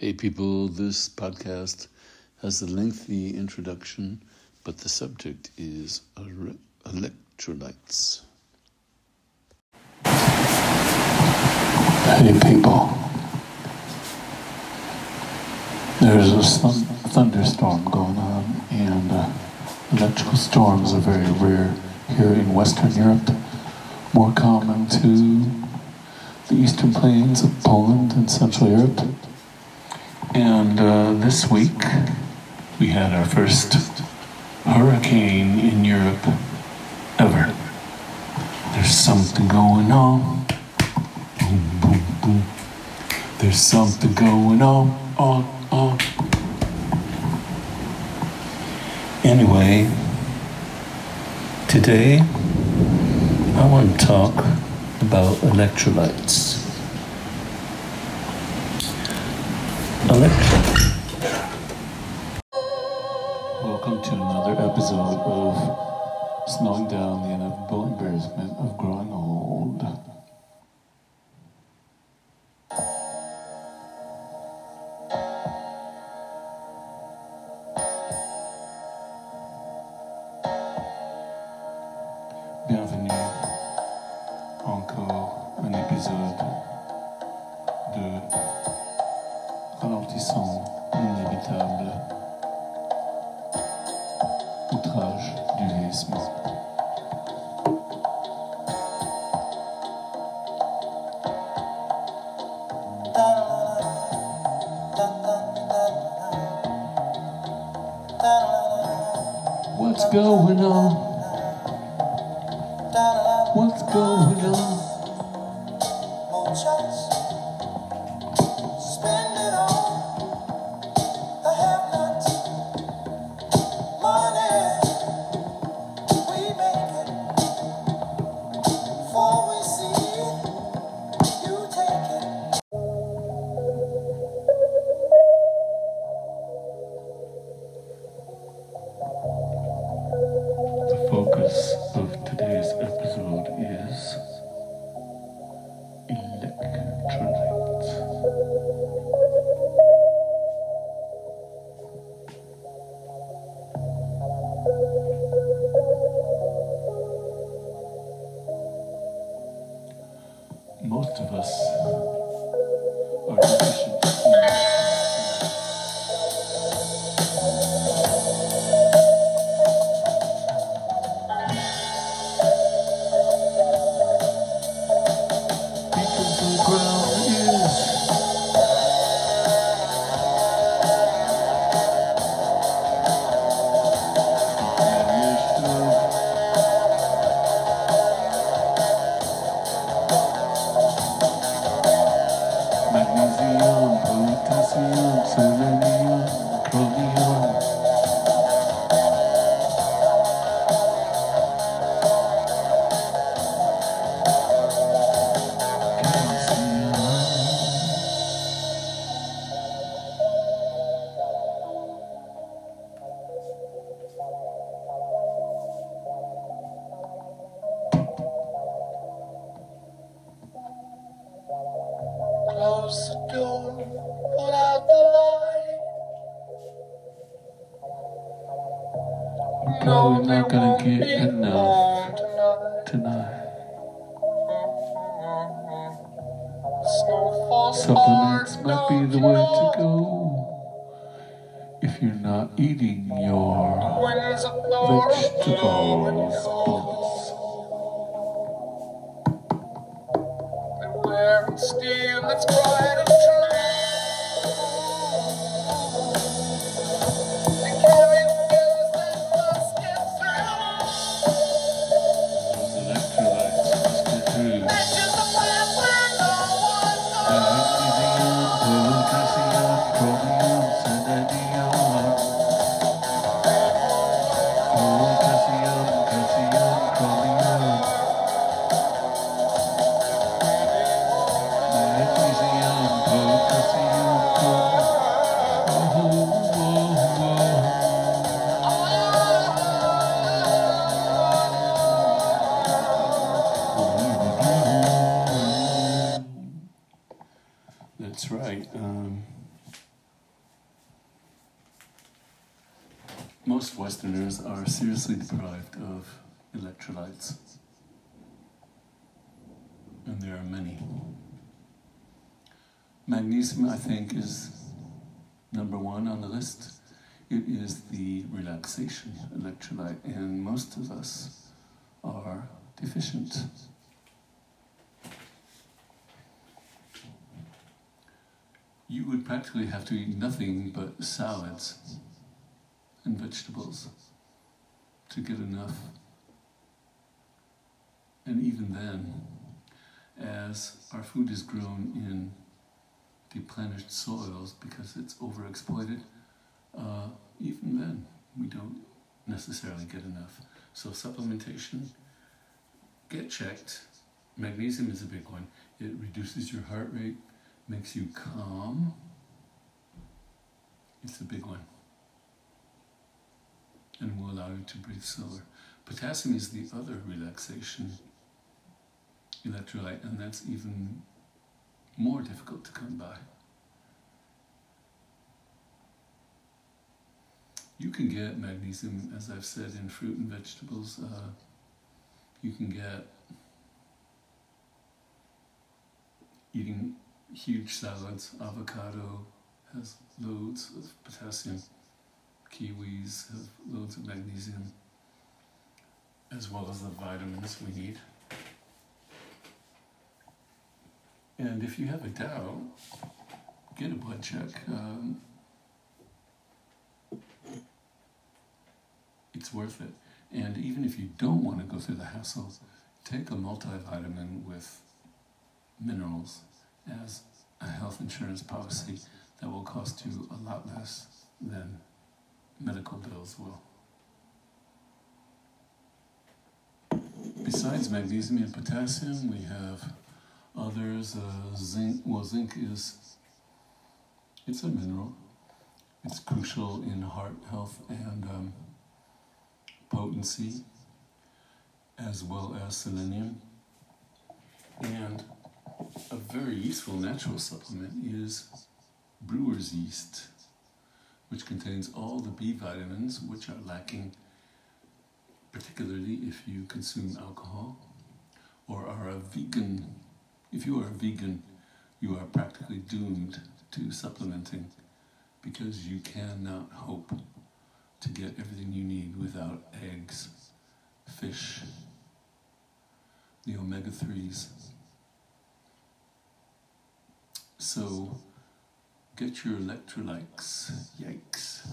Hey, people, this podcast has a lengthy introduction, but the subject is electrolytes. Hey, people. There's a thunderstorm going on, and uh, electrical storms are very rare here in Western Europe, more common to the eastern plains of Poland and Central Europe. And uh, this week, we had our first hurricane in Europe ever. There's something going on. Boom, boom, boom. There's something going on, on, on. Anyway, today I want to talk about electrolytes. Electrolytes. Welcome to another episode of Slowing Down the Inevitable Embarrassment of Growing Ralentissant inévitable outrage du vieillissement. What's going on? What's going on? Selenium, Probably not gonna get enough tonight. Supplements might be the way to go if you're not eating your vegetables. wearing steel that's bright and. Most Westerners are seriously deprived of electrolytes. And there are many. Magnesium, I think, is number one on the list. It is the relaxation electrolyte, and most of us are deficient. You would practically have to eat nothing but salads and vegetables to get enough. And even then, as our food is grown in deplenished soils because it's overexploited, uh, even then we don't necessarily get enough. So supplementation, get checked. Magnesium is a big one. It reduces your heart rate, makes you calm. It's a big one. And will allow you to breathe slower. Potassium is the other relaxation electrolyte, and that's even more difficult to come by. You can get magnesium, as I've said, in fruit and vegetables. Uh, you can get eating huge salads. Avocado has loads of potassium. Kiwis have loads of magnesium, as well as the vitamins we need. And if you have a doubt, get a blood check. Um, it's worth it. And even if you don't want to go through the hassle, take a multivitamin with minerals as a health insurance policy that will cost you a lot less than medical bills will. Besides magnesium and potassium, we have others. Uh, zinc, well, zinc is it's a mineral. It's crucial in heart health and um, potency, as well as selenium. And a very useful natural supplement is brewer's yeast, which contains all the B vitamins which are lacking, particularly if you consume alcohol or are a vegan. If you are a vegan, you are practically doomed to supplementing because you cannot hope to get everything you need without eggs, fish, the omega 3s. So Get your electrolytes. Yikes.